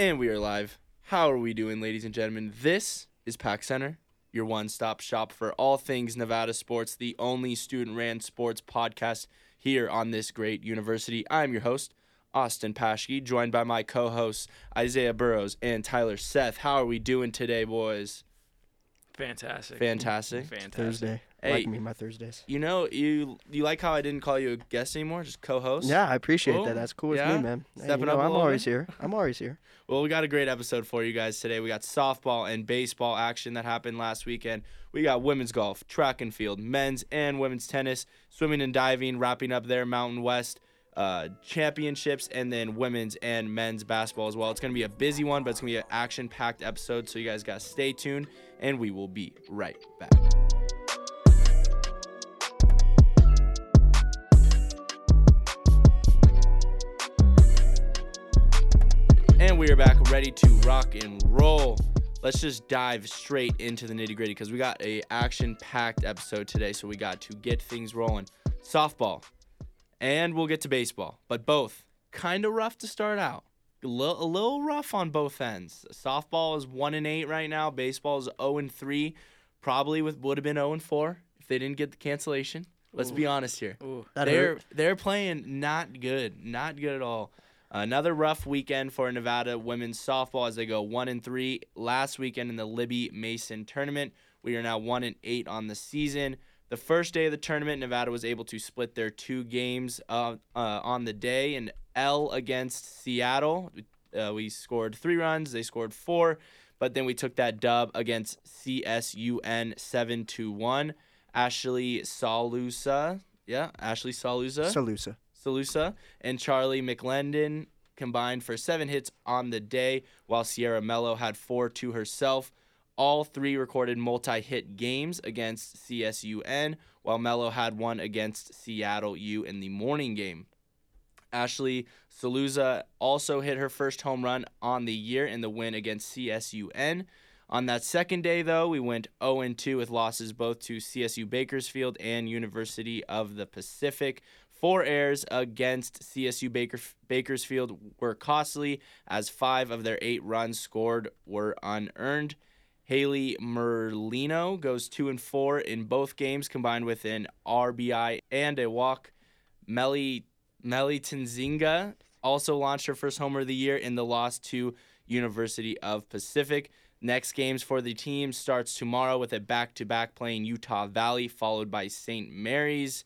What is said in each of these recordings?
And we are live. How are we doing, ladies and gentlemen? This is Pack Center, your one stop shop for all things Nevada sports, the only student ran sports podcast here on this great university. I'm your host, Austin Paschke, joined by my co hosts, Isaiah Burrows and Tyler Seth. How are we doing today, boys? Fantastic. Fantastic. Fantastic. Thursday. Hey. Like me, my Thursdays. You know, you you like how I didn't call you a guest anymore, just co-host. Yeah, I appreciate Cool. that. That's cool with me, man. Hey, Stepping you know, up I'm always bit? here. I'm always here. Well, we got a great episode for you guys today. We got softball and baseball action that happened last weekend. We got women's golf, track and field, men's and women's tennis, swimming and diving, wrapping up their Mountain West uh, championships, and then women's and men's basketball as well. It's going to be a busy one, but it's going to be an action packed episode. So you guys got to stay tuned, and we will be right back. We are back ready to rock and roll. Let's just dive straight into the nitty gritty because we got a action packed episode today. So we got to get things rolling. Softball, and we'll get to baseball, but both kind of rough to start out. A little, a little rough on both ends. Softball is one and eight right now. Baseball is zero and three. Probably with would have been zero and four if they didn't get the cancellation. Let's be honest here Ooh. That they're hurt. they're playing not good, not good at all. Another rough weekend for Nevada women's softball as they go one and three. Last weekend in the Libby Mason tournament, we are now one and eight on the season. The first day of the tournament, Nevada was able to split their two games uh, uh, on the day. An L against Seattle, uh, we scored three runs. They scored four, but then we took that dub against CSUN seven to one. Ashley Salusa, yeah, Ashley Salusa. Salusa. Salusa and Charlie McLendon combined for seven hits on the day, while Sierra Mello had four to herself. All three recorded multi hit games against CSUN, while Mello had one against Seattle U in the morning game. Ashley Salusa also hit her first home run on the year in the win against CSUN. On that second day, though, we went 0 2 with losses both to CSU Bakersfield and University of the Pacific. Four errors against CSU Baker, Bakersfield were costly, as five of their eight runs scored were unearned. Haley Merlino goes two and four in both games, combined with an RBI and a walk. Melly Melly Tinzinga also launched her first homer of the year in the loss to University of Pacific. Next games for the team starts tomorrow with a back-to-back playing Utah Valley, followed by St. Mary's.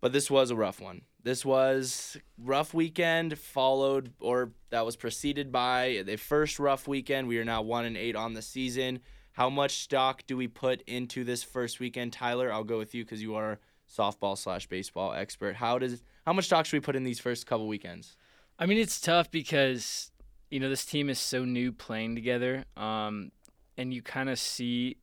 But this was a rough one. This was rough weekend followed or that was preceded by the first rough weekend. We are now 1 and 8 on the season. How much stock do we put into this first weekend, Tyler? I'll go with you cuz you are softball slash baseball expert. How does how much stock should we put in these first couple weekends? I mean, it's tough because you know this team is so new playing together, um, and you kind of see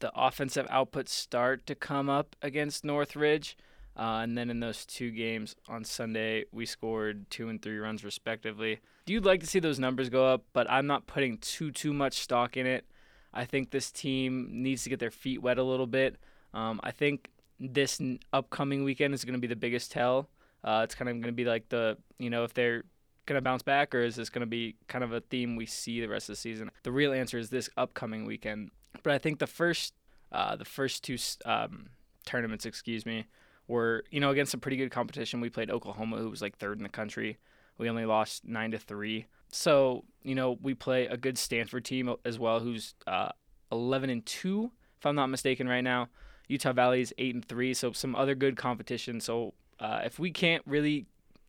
the offensive output start to come up against Northridge. Uh, and then in those two games on Sunday, we scored two and three runs respectively. You'd like to see those numbers go up, but I'm not putting too too much stock in it. I think this team needs to get their feet wet a little bit. Um, I think this upcoming weekend is going to be the biggest tell. Uh, it's kind of going to be like the you know if they're going to bounce back or is this going to be kind of a theme we see the rest of the season. The real answer is this upcoming weekend. But I think the first uh, the first two um, tournaments, excuse me, were you know against some pretty good competition. We played Oklahoma, who was like third in the country. We only lost nine to three. So you know we play a good Stanford team as well, who's uh, eleven and two, if I'm not mistaken, right now. Utah Valley is eight and three, so some other good competition. So uh, if we can't really,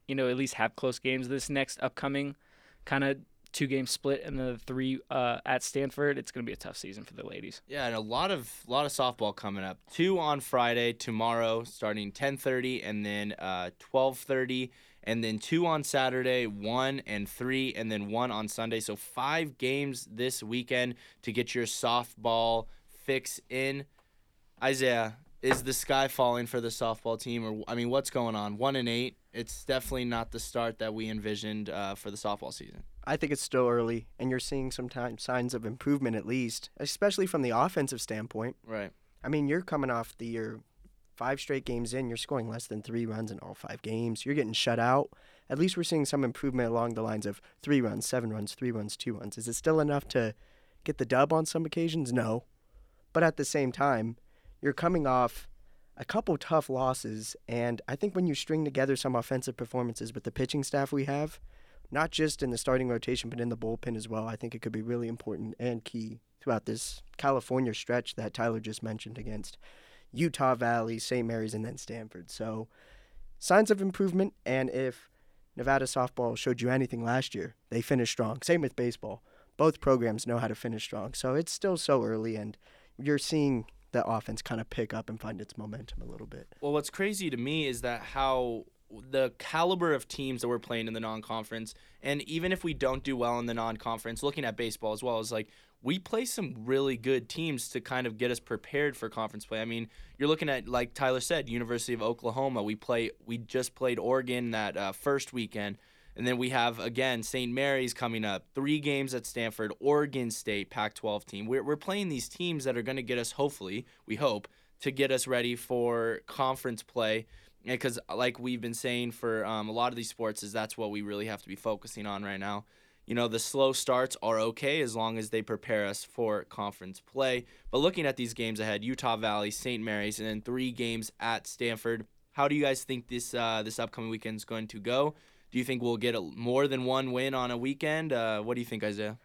you know, at least have close games this next upcoming kind of two game split and the three uh, at Stanford, it's going to be a tough season for the ladies. Yeah, and a lot of lot of softball coming up. Two on Friday tomorrow, starting 10:30, and then uh, 12:30, and then two on Saturday, one and three, and then one on Sunday. So five games this weekend to get your softball fix in. Isaiah, is the sky falling for the softball team, or I mean, what's going on? One and eight. It's definitely not the start that we envisioned uh, for the softball season. I think it's still early, and you're seeing sometimes signs of improvement at least, especially from the offensive standpoint. Right. I mean, you're coming off the year five straight games in, you're scoring less than three runs in all five games. You're getting shut out at least we're seeing some improvement along the lines of three runs, seven runs, three runs, two runs. Is it still enough to get the dub on some occasions? No. But at the same time, you're coming off a couple tough losses, and I think when you string together some offensive performances with the pitching staff we have, not just in the starting rotation, but in the bullpen as well, I think it could be really important and key throughout this California stretch that Tyler just mentioned against Utah Valley, St. Mary's, and then Stanford. So, signs of improvement. And if Nevada softball showed you anything last year, they finished strong. Same with baseball. Both programs know how to finish strong. So, it's still so early, and you're seeing the offense kind of pick up and find its momentum a little bit. Well, what's crazy to me is that how the caliber of teams that we're playing in the non-conference and even if we don't do well in the non-conference looking at baseball as well is like we play some really good teams to kind of get us prepared for conference play. I mean, you're looking at like Tyler said, University of Oklahoma. We play. We just played Oregon that uh, first weekend, and then we have again St. Mary's coming up. Three games at Stanford, Oregon State, Pac-12 team. We're we're playing these teams that are going to get us. Hopefully, we hope to get us ready for conference play. Because, like we've been saying for um, a lot of these sports, is that's what we really have to be focusing on right now you know, the slow starts are okay as long as they prepare us for conference play. But looking at these games ahead, Utah Valley, St. Mary's, and then three games at Stanford. How do you guys think this uh, this upcoming weekend is going to go? Do you think we'll get a, more than one win on a weekend? Uh, what do you think, Isaiah?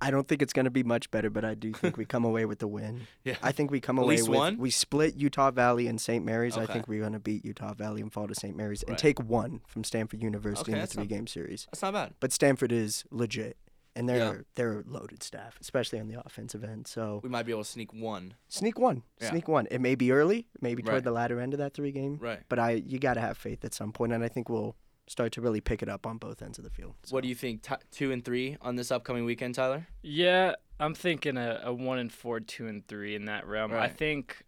I don't think it's going to be much better, but I do think we come away with the win. Yeah. I think we come At away least with one? we split Utah Valley and St. Mary's. I think we're going to beat Utah Valley and fall to St. Mary's and take one from Stanford University Okay, in the three-game series. That's not bad. But Stanford is legit, and they're Yeah. they're a loaded staff, especially on the offensive end. So We might be able to sneak one. sneak one, Yeah. sneak one. It may be early, maybe toward Right. the latter end of that three-game, Right. but I you got to have faith at some point, and I think we'll start to really pick it up on both ends of the field. What do you think? T- two and three on this upcoming weekend, Tyler? Yeah, I'm thinking a, a one and four, two and three in that realm. I think,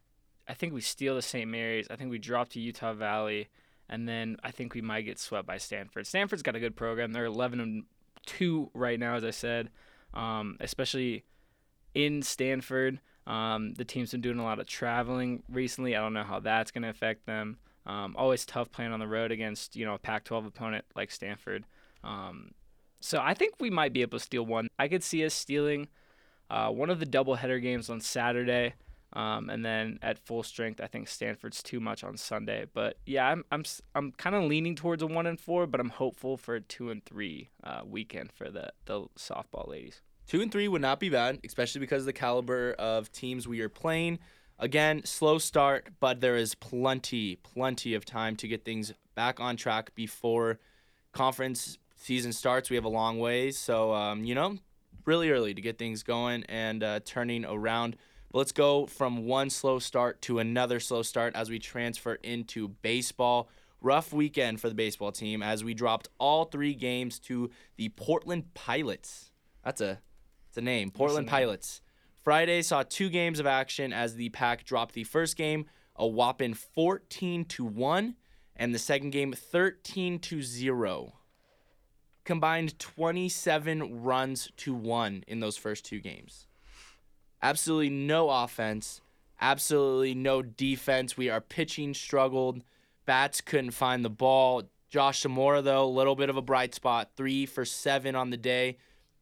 I think we steal the St. Mary's. I think we drop to Utah Valley, and then I think we might get swept by Stanford. Stanford's got a good program. They're 11 and two right now, as I said, um, especially in Stanford. Um, the team's been doing a lot of traveling recently. I don't know how that's going to affect them. Um, always tough playing on the road against you know a Pac-12 opponent like Stanford. Um, so I think we might be able to steal one. I could see us stealing uh, one of the doubleheader games on Saturday, um, and then at full strength, I think Stanford's too much on Sunday. But yeah, I'm I'm I'm kind of leaning towards a one and four, but I'm hopeful for a two and three uh, weekend for the the softball ladies. Two and three would not be bad, especially because of the caliber of teams we are playing. Again, slow start, but there is plenty, plenty of time to get things back on track before conference season starts. We have a long ways, so um, you know, really early to get things going and uh, turning around. But let's go from one slow start to another slow start as we transfer into baseball. Rough weekend for the baseball team as we dropped all three games to the Portland Pilots. That's a, it's a name, Portland. Pilots. Friday saw two games of action as the Pack dropped the first game a whopping 14 to 1 and the second game 13 to 0. Combined 27 runs to 1 in those first two games. Absolutely no offense, absolutely no defense. We are pitching struggled. Bats couldn't find the ball. Josh Zamora though, a little bit of a bright spot, 3 for 7 on the day.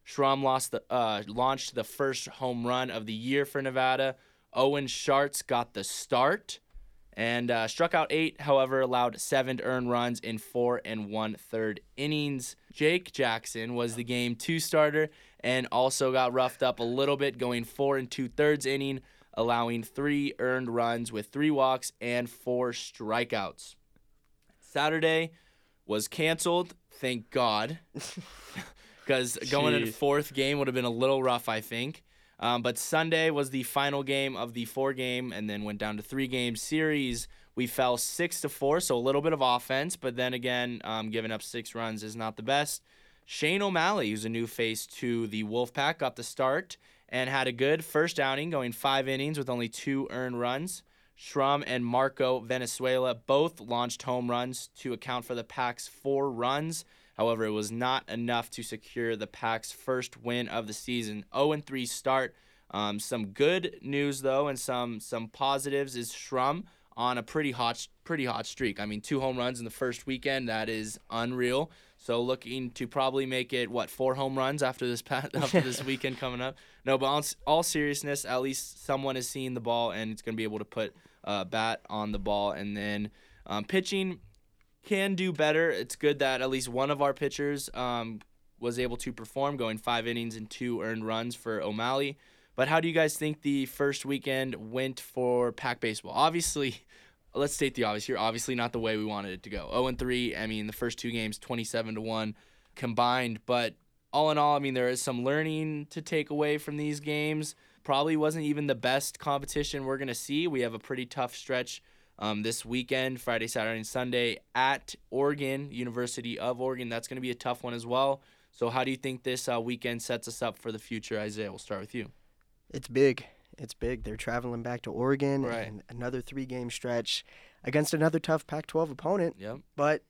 Schrum lost the uh, launched the first home run of the year for Nevada. Owen Sharts got the start and uh, struck out eight. However, allowed seven earned runs in four and one third innings. Jake Jackson was the game two starter and also got roughed up a little bit, going four and two thirds inning, allowing three earned runs with three walks and four strikeouts. Saturday was canceled. Thank God. Because going Jeez. fourth game would have been a little rough, I think. Um, but Sunday was the final game of the four game, and then went down to three game series. We fell six to four, so a little bit of offense, but then again, um, giving up six runs is not the best. Shane O'Malley, who's a new face to the Wolfpack, got the start and had a good first outing, going five innings with only two earned runs. Schrum and Marco Valenzuela both launched home runs to account for the Pack's four runs. However, it was not enough to secure the Pack's first win of the season. 0 3 start. Um, some good news though, and some some positives is Schrum on a pretty hot pretty hot streak. I mean, two home runs in the first weekend. That is unreal. So looking to probably make it what four home runs after this pa- after this weekend coming up. No, but on all seriousness, at least someone is seeing the ball and it's going to be able to put a bat on the ball. And then um, pitching can do better. It's good that at least one of our pitchers um, was able to perform, going five innings and two earned runs for O'Malley. But how do you guys think the first weekend went for Pack Baseball? Obviously, let's state the obvious here. Obviously, not the way we wanted it to go. 0 and 3. I mean, the first two games, 27 to 1 combined. But all in all, I mean, there is some learning to take away from these games. Probably wasn't even the best competition we're going to see. We have a pretty tough stretch um, this weekend, Friday, Saturday, and Sunday at Oregon, University of Oregon. That's going to be a tough one as well. So, how do you think this uh, weekend sets us up for the future, Isaiah? We'll start with you. It's big. It's big. They're traveling back to Oregon Right. and another three game stretch against another tough Pac 12 opponent. Yep. But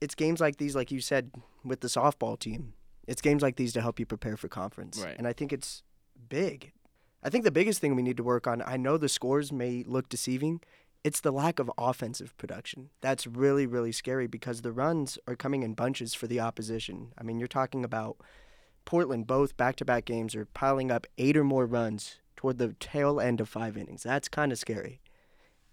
it's games like these, like you said, with the softball team. It's games like these to help you prepare for conference. Right. And I think it's big. I think the biggest thing we need to work on, I know the scores may look deceiving, it's the lack of offensive production. That's really, really scary because the runs are coming in bunches for the opposition. I mean, you're talking about Portland, both back to back games, are piling up eight or more runs toward the tail end of five innings. That's kind of scary.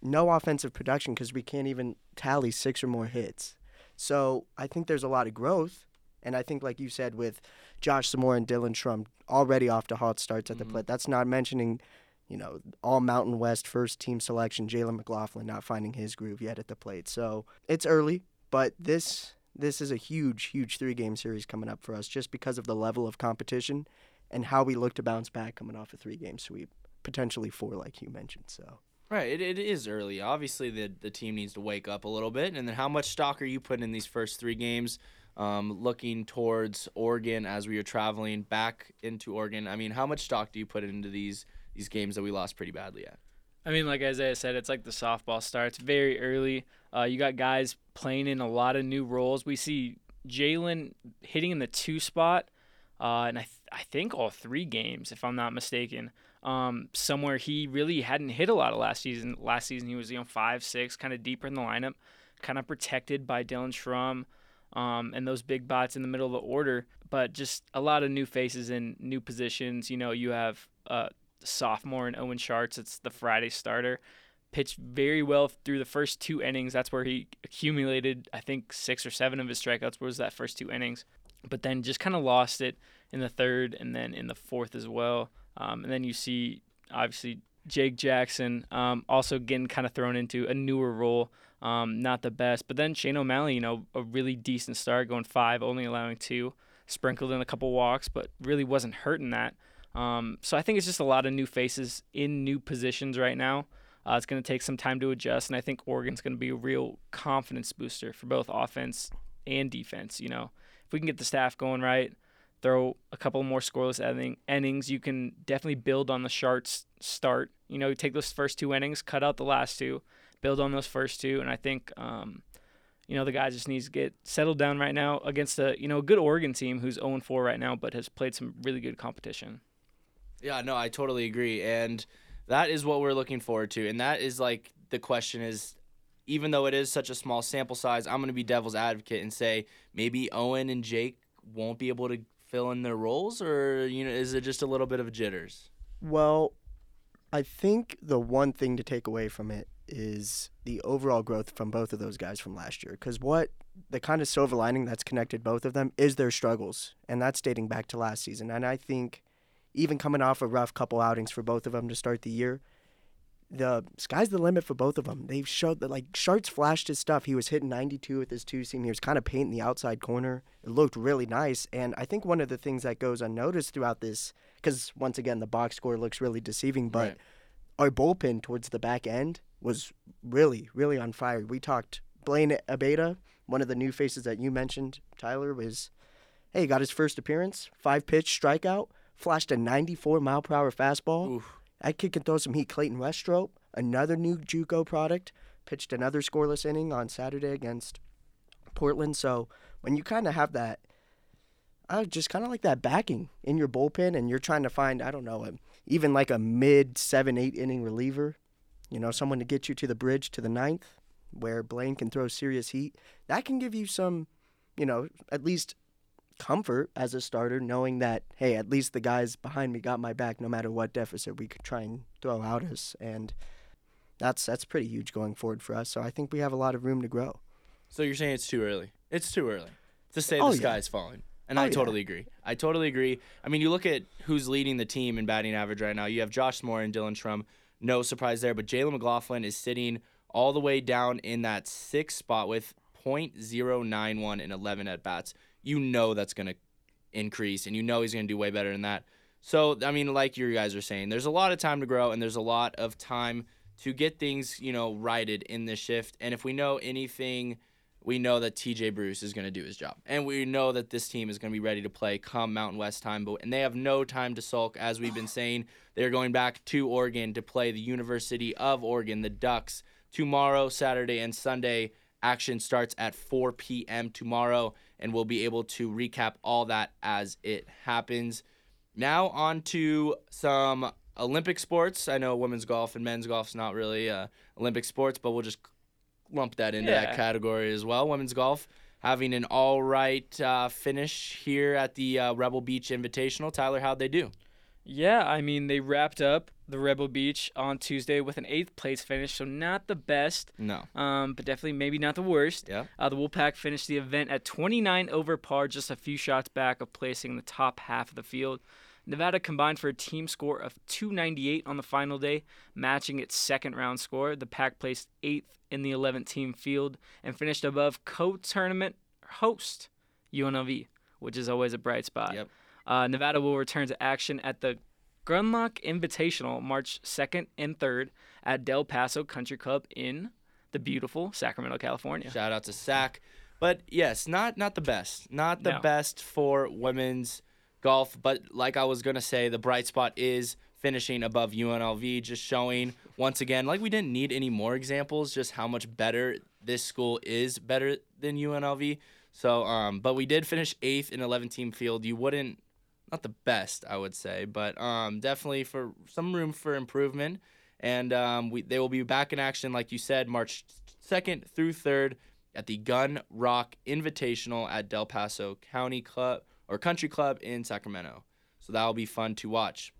No offensive production because we can't even tally six or more hits. So I think there's a lot of growth. And I think, like you said, with Josh Zamora and Dylan Shrum already off to hot starts at the Mhm. plate, that's not mentioning, you know, all Mountain West first team selection, Jalen McLaughlin not finding his groove yet at the plate. So it's early, but this this is a huge, huge three game series coming up for us just because of the level of competition and how we look to bounce back coming off a three game sweep, potentially four, like you mentioned. So Right, it, it is early. Obviously, the the team needs to wake up a little bit. And then, how much stock are you putting in these first three games? Um, looking towards Oregon as we are traveling back into Oregon. I mean, how much stock do you put into these these games that we lost pretty badly at? I mean, like Isaiah said, it's like the softball starts very early. Uh, you got guys playing in a lot of new roles. We see Jalen hitting in the two spot, uh, and I, th- I think all three games, if I'm not mistaken. Um, somewhere he really hadn't hit a lot of last season. Last season he was you know five six, kind of deeper in the lineup, kind of protected by Dylan Schrum, um, and those big bots in the middle of the order. But just a lot of new faces in new positions. You know, you have uh, sophomore and Owen Sharts. It's the Friday starter. Pitched very well through the first two innings. That's where he accumulated, I think, six or seven of his strikeouts was that first two innings. But then just kind of lost it in the third and then in the fourth as well. Um, and then you see, obviously, Jake Jackson um, also getting kind of thrown into a newer role. Um, not the best. But then Shane O'Malley, you know, a really decent start, going five, only allowing two, sprinkled in a couple walks, but really wasn't hurting that. Um, so I think it's just a lot of new faces in new positions right now. Uh, it's going to take some time to adjust, and I think Oregon's going to be a real confidence booster for both offense and defense. You know, if we can get the staff going right, throw a couple more scoreless inning, innings, you can definitely build on the Sharts start. You know, take those first two innings, cut out the last two, build on those first two, and I think. Um, you know the guy just needs to get settled down right now against a you know a good Oregon team who's 0 4 right now, but has played some really good competition. Yeah, no, I totally agree. And that is what we're looking forward to. And that is like the question is even though it is such a small sample size, I'm going to be devil's advocate and say maybe Owen and Jake won't be able to fill in their roles or you know is it just a little bit of jitters? Well, I think the one thing to take away from it is the overall growth from both of those guys from last year. Because what the kind of silver lining that's connected both of them is their struggles, and that's dating back to last season. And I think even coming off a rough couple outings for both of them to start the year, the sky's the limit for both of them. They've showed that like Sharts flashed his stuff. He was hitting 92 with his two seam. He was kind of painting the outside corner. It looked really nice. And I think one of the things that goes unnoticed throughout this, because once again the box score looks really deceiving, but Right. our bullpen towards the back end was really, really on fire. We talked Blaine Abeda, one of the new faces that you mentioned, Tyler, was hey, he got his first appearance, five pitch strikeout, flashed a 94 mile per hour fastball. Oof. That kid can throw some heat. Clayton Westrope, another new JUCO product, pitched another scoreless inning on Saturday against Portland. So when you kind of have that, uh, just kind of like that backing in your bullpen, and you're trying to find, I don't know, a, even like a mid seven, eight inning reliever, you know, someone to get you to the bridge to the ninth, where Blaine can throw serious heat. That can give you some you know, at least comfort as a starter, knowing that hey, at least the guys behind me got my back, no matter what deficit we could try and throw out us, and that's that's pretty huge going forward for us. So I think we have a lot of room to grow. So you're saying it's too early? It's too early to say Oh, the yeah. sky's falling. And Oh, I yeah. totally agree. I totally agree. I mean, you look at who's leading the team in batting average right now. You have Josh Moore and Dylan Schrum. No surprise there. But Jalen McLaughlin is sitting all the way down in that sixth spot with .091 in 11 at bats. You know that's going to increase, and you know he's going to do way better than that. So, I mean, like you guys are saying, there's a lot of time to grow, and there's a lot of time to get things, you know, righted in this shift. And if we know anything, we know that TJ Bruce is going to do his job. And we know that this team is going to be ready to play come Mountain West time. But and they have no time to sulk, as we've been saying. They're going back to Oregon to play the University of Oregon, the Ducks, tomorrow, Saturday, and Sunday. Action starts at 4 p.m. tomorrow, and we'll be able to recap all that as it happens. Now on to some Olympic sports. I know women's golf and men's golf's not really uh, Olympic sports, but we'll just lump that into that category as well. Women's golf having an all right uh, finish here at the uh, Rebel Beach Invitational. Tyler, how'd they do? Yeah, I mean they wrapped up the Rebel Beach on Tuesday with an eighth place finish, so not the best, No. um, but definitely maybe not the worst. Yeah. Uh, the Wolfpack finished the event at 29 over par, just a few shots back of placing in the top half of the field. Nevada combined for a team score of 298 on the final day, matching its second round score. The pack placed eighth in the 11 team field and finished above co tournament host UNLV, which is always a bright spot. Yep. Uh, Nevada will return to action at the Gunrock Invitational March 2nd and 3rd at Del Paso Country Club in the beautiful Sacramento, California. Shout out to Sac. But yes, not not the best. Not the No. best for women's golf. But like I was gonna say, the bright spot is finishing above UNLV, just showing once again, like we didn't need any more examples, just how much better this school is better than UNLV. So um but we did finish eighth in eleven team field. You wouldn't not the best, I would say, but um, definitely for some room for improvement. And um, we, they will be back in action, like you said, March 2nd through 3rd at the Gunrock Invitational at Del Paso County Club or Country Club in Sacramento. So that will be fun to watch.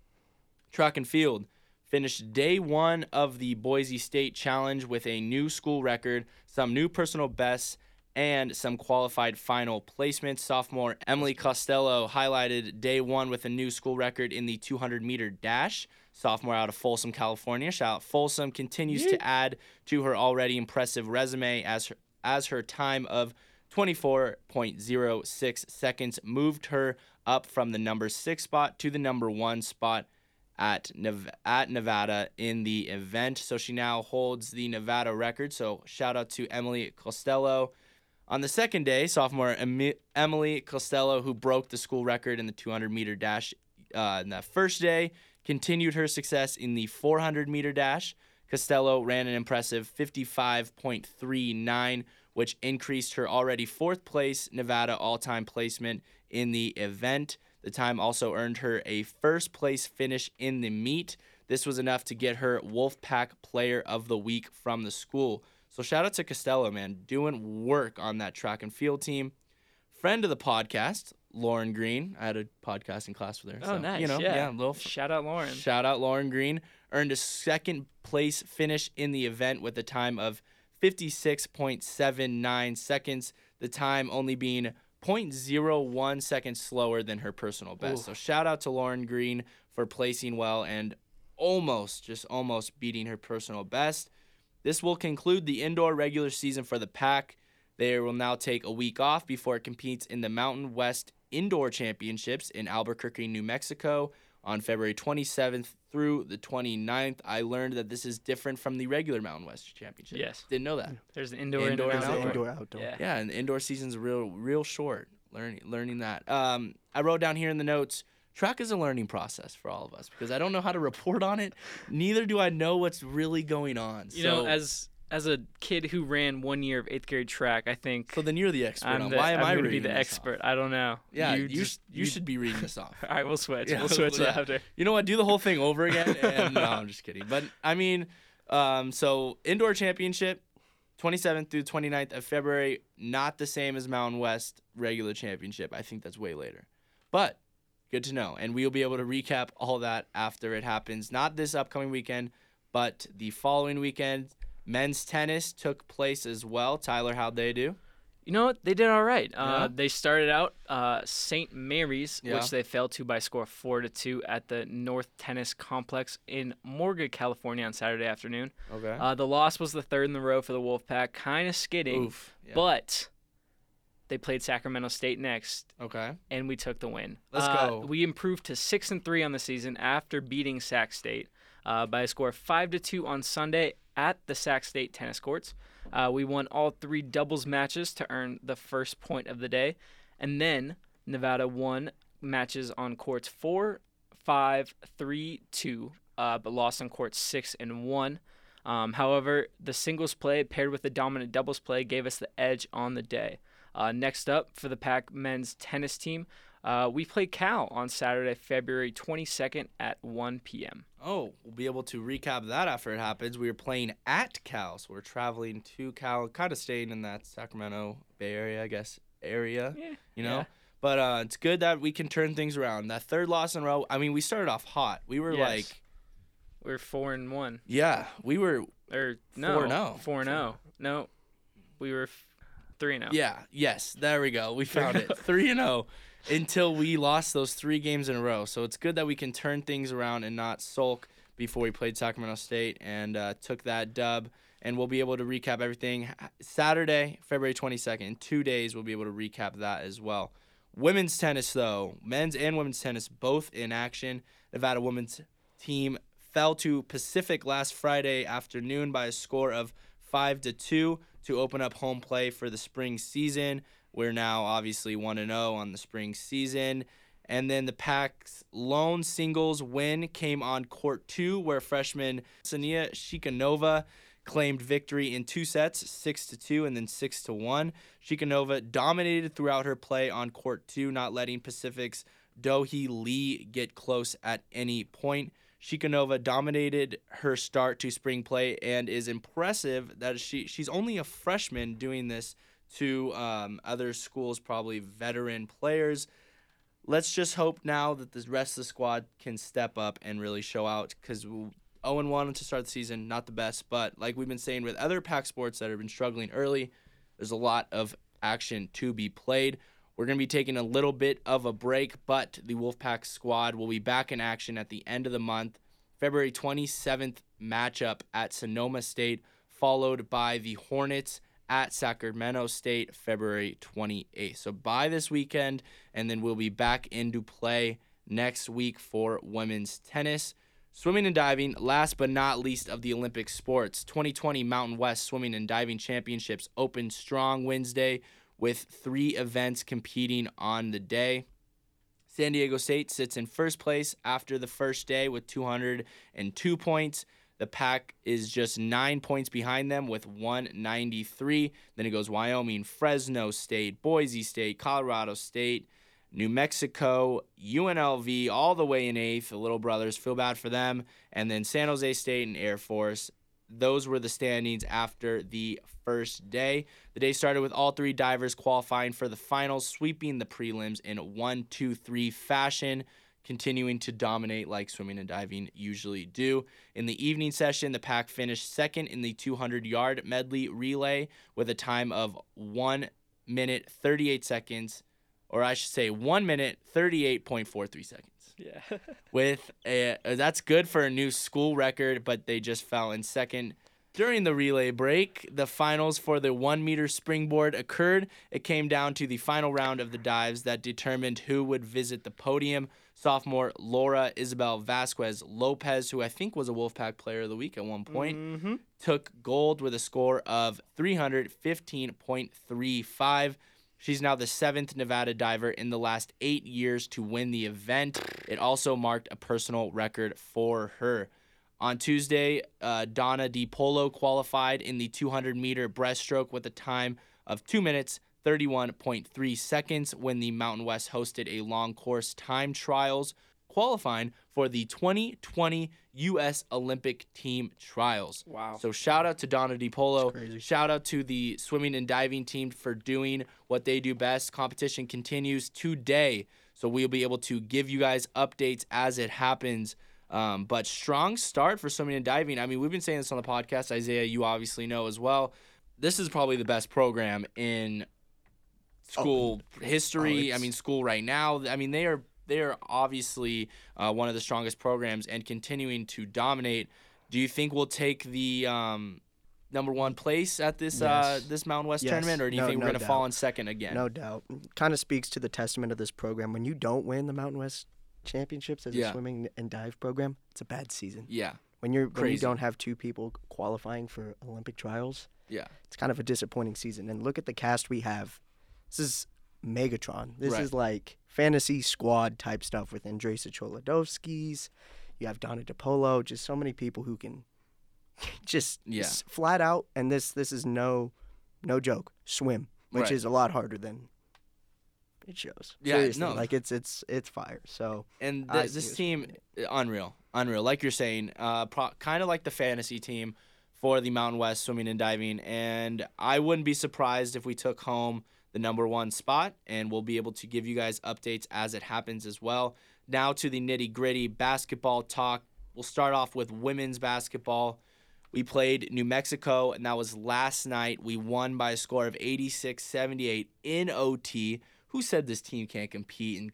Track and field finished day one of the Boise State Challenge with a new school record, some new personal bests, and some qualified final placements. Sophomore Emily Costello highlighted day one with a new school record in the 200 meter dash. Sophomore out of Folsom, California. Shout out Folsom continues to add to her already impressive resume as her, as her time of 24.06 seconds moved her up from the number six spot to the number one spot at Nev- at Nevada in the event. So she now holds the Nevada record. So shout out to Emily Costello. On the second day, sophomore Emily Costello, who broke the school record in the 200 meter dash uh, in that first day, continued her success in the 400 meter dash. Costello ran an impressive 55.39, which increased her already fourth place Nevada all time placement in the event. The time also earned her a first place finish in the meet. This was enough to get her Wolfpack Player of the Week from the school. So shout out to Costello, man, doing work on that track and field team. Friend of the podcast, Lauren Green. I had a podcasting class with her. Oh, so, nice. You know, yeah. yeah, little Shout out Lauren. Shout out Lauren Green. Earned a second place finish in the event with a time of 56.79 seconds. The time only being 0.01 seconds slower than her personal best. Ooh. So shout out to Lauren Green for placing well and almost, just almost beating her personal best. This will conclude the indoor regular season for the pack. They will now take a week off before it competes in the Mountain West Indoor Championships in Albuquerque, New Mexico on February 27th through the 29th. I learned that this is different from the regular Mountain West Championship. Yes. Didn't know that. There's the indoor, Indoor and and outdoor. Indoor, outdoor. Yeah. Yeah, and the indoor season's real real short. Learning learning that. Um, I wrote down here in the notes. Track is a learning process for all of us because I don't know how to report on it. Neither do I know what's really going on. You so, know, as as a kid who ran one year of eighth grade track, I think so then you're the expert I'm on the, why am I'm I reading be the this expert. off? I don't know. Yeah, you just, sh- you should be reading this off. All right, we'll switch. Yeah, we'll switch yeah. after. You know what? Do the whole thing over again. And no, I'm just kidding. But I mean, um, so indoor championship, 27th through 29th of February, not the same as Mountain West regular championship. I think that's way later. But good to know. And we'll be able to recap all that after it happens. Not this upcoming weekend, but the following weekend. Men's tennis took place as well. Tyler, how'd they do? You know what? They did all right. Uh, Yeah? They started out uh, St. Mary's, Yeah. which they fell to by score four to two at the North Tennis Complex in Moraga, California, on Saturday afternoon. Okay. Uh, the loss was the third in the row for the Wolfpack, kind of skidding, Oof. Yeah. but they played Sacramento State next, okay. and we took the win. Let's Uh, go. We improved to six and three on the season after beating Sac State uh, by a score of five to two on Sunday at the Sac State tennis courts. Uh, we won all three doubles matches to earn the first point of the day, and then Nevada won matches on courts four, five, three, two, uh, but lost on courts six and one. Um, however, the singles play paired with the dominant doubles play gave us the edge on the day. Uh, next up for the Pack men's tennis team, uh, we play Cal on Saturday, February 22nd at 1 p.m. Oh, we'll be able to recap that after it happens. We were playing at Cal, so we're traveling to Cal, kind of staying in that Sacramento Bay Area, I guess, area, Yeah, you know? yeah. But uh, it's good that we can turn things around. That third loss in a row, I mean, we started off hot. We were Yes. like, We're four and one, yeah, we were, or no, 4-0. four and zero. No, we were three and oh. zero. yeah, yes, there we go. We found it. 3 and 0 until we lost those three games in a row. So it's good that we can turn things around and not sulk before we played Sacramento State and uh, took that dub. And we'll be able to recap everything Saturday, February 22nd. In two days, we'll be able to recap that as well. Women's tennis, though, men's and women's tennis both in action. Nevada women's team fell to Pacific last Friday afternoon by a score of five to two to open up home play for the spring season. We're now obviously one and zero on the spring season. And then the Pack's lone singles win came on court two, where freshman Sania Shikanova claimed victory in two sets, six to two and then six to one. Shikanova dominated throughout her play on court two, not letting Pacific's Dohee Lee get close at any point. Shikanova dominated her start to spring play and is impressive that she she's only a freshman doing this to um, other schools, probably veteran players. Let's just hope now that the rest of the squad can step up and really show out because 0 1 to start the season, not the best. But like we've been saying with other pack sports that have been struggling early, there's a lot of action to be played. We're going to be taking a little bit of a break, but the Wolfpack squad will be back in action at the end of the month. February 27th matchup at Sonoma State, followed by the Hornets at Sacramento State February 28th. So by this weekend, and then we'll be back into play next week for women's tennis. Swimming and diving, last but not least of the Olympic sports. 2020 Mountain West Swimming and Diving Championships opened strong Wednesday with three events competing on the day. San Diego State sits in first place after the first day with 202 points. The pack is just nine points behind them with 193. Then it goes Wyoming, Fresno State, Boise State, Colorado State, New Mexico, UNLV, all the way in eighth. The little brothers feel bad for them. And then San Jose State and Air Force. Those were the standings after the first day. The day started with all three divers qualifying for the finals, sweeping the prelims in one, two, three fashion continuing to dominate like swimming and diving usually do. In the evening session, the pack finished second in the 200 yard medley relay with a time of 1 minute 38 seconds, or I should say 1 minute 38.43 seconds. Yeah. With a, uh, that's good for a new school record, but they just fell in second. During the relay break, the finals for the one meter springboard occurred. It came down to the final round of the dives that determined who would visit the podium. Sophomore Laura Isabel Vasquez Lopez, who I think was a Wolfpack Player of the Week at one point, Mm-hmm. took gold with a score of 315.35. She's now the seventh Nevada diver in the last eight years to win the event. It also marked a personal record for her. On Tuesday, uh, Donna Di Polo qualified in the 200 meter breaststroke with a time of 2 minutes 31.3 seconds when the Mountain West hosted a long course time trials. Qualifying for the 2020 U.S. Olympic Team Trials. Wow. So shout out to Donna DiPolo. Crazy. Shout out to the swimming and diving team for doing what they do best. Competition continues today, so we'll be able to give you guys updates as it happens. Um, but strong start for swimming and diving. I mean, we've been saying this on the podcast. Isaiah, you obviously know as well. This is probably the best program in school history. Oh, I mean, school right now. I mean, they are they are obviously uh, one of the strongest programs and continuing to dominate. Do you think we'll take the um, number one place at this uh, this Mountain West Yes. tournament, or do you No- think we're no going to fall in second again? No doubt. Kind of speaks to the testament of this program. When you don't win the Mountain West championships as Yeah. a swimming and dive program, it's a bad season. Yeah, When you're when you don't have two people qualifying for Olympic trials, yeah, it's kind of a disappointing season. And look at the cast we have. This is Megatron. This Right. is like fantasy squad type stuff with Andresa Choladovskis. You have Donna DePolo. Just so many people who can just Yeah. flat out. And this this is no no joke. Swim, which Right. is a lot harder than it shows. Yeah, Seriously, no. like it's it's it's fire. So and th- this team, unreal, unreal. Like you're saying, uh, pro- kind of like the fantasy team for the Mountain West swimming and diving. And I wouldn't be surprised if we took home the number one spot, and we'll be able to give you guys updates as it happens as well. Now to the nitty gritty basketball talk. We'll start off with women's basketball. We played New Mexico, and that was last night. We won by a score of 86 78 in OT. Who said this team can't compete in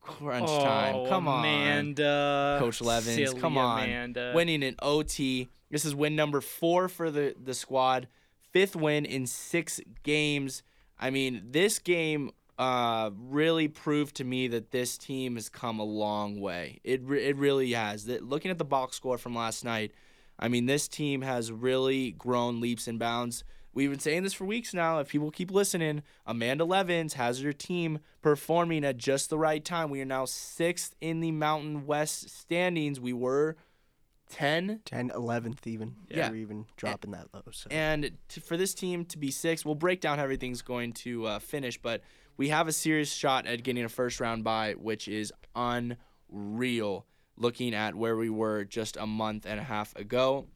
crunch oh, time? Oh, Come on. Amanda. Coach Levens, Silly come on. Amanda. Winning in OT. This is win number four for the, the squad. Fifth win in six games. I mean, this game uh, really proved to me that this team has come a long way. It, re- it really has. That looking at the box score from last night, I mean, this team has really grown leaps and bounds. We've been saying this for weeks now. If people keep listening, Amanda Levens has her team performing at just the right time. We are now sixth in the Mountain West standings. We were 10 10, 11th even. Yeah. We're even dropping that low. So and to, for this team to be six, we'll break down how everything's going to uh, finish, but we have a serious shot at getting a first round bye, which is unreal looking at where we were just a month and a half ago.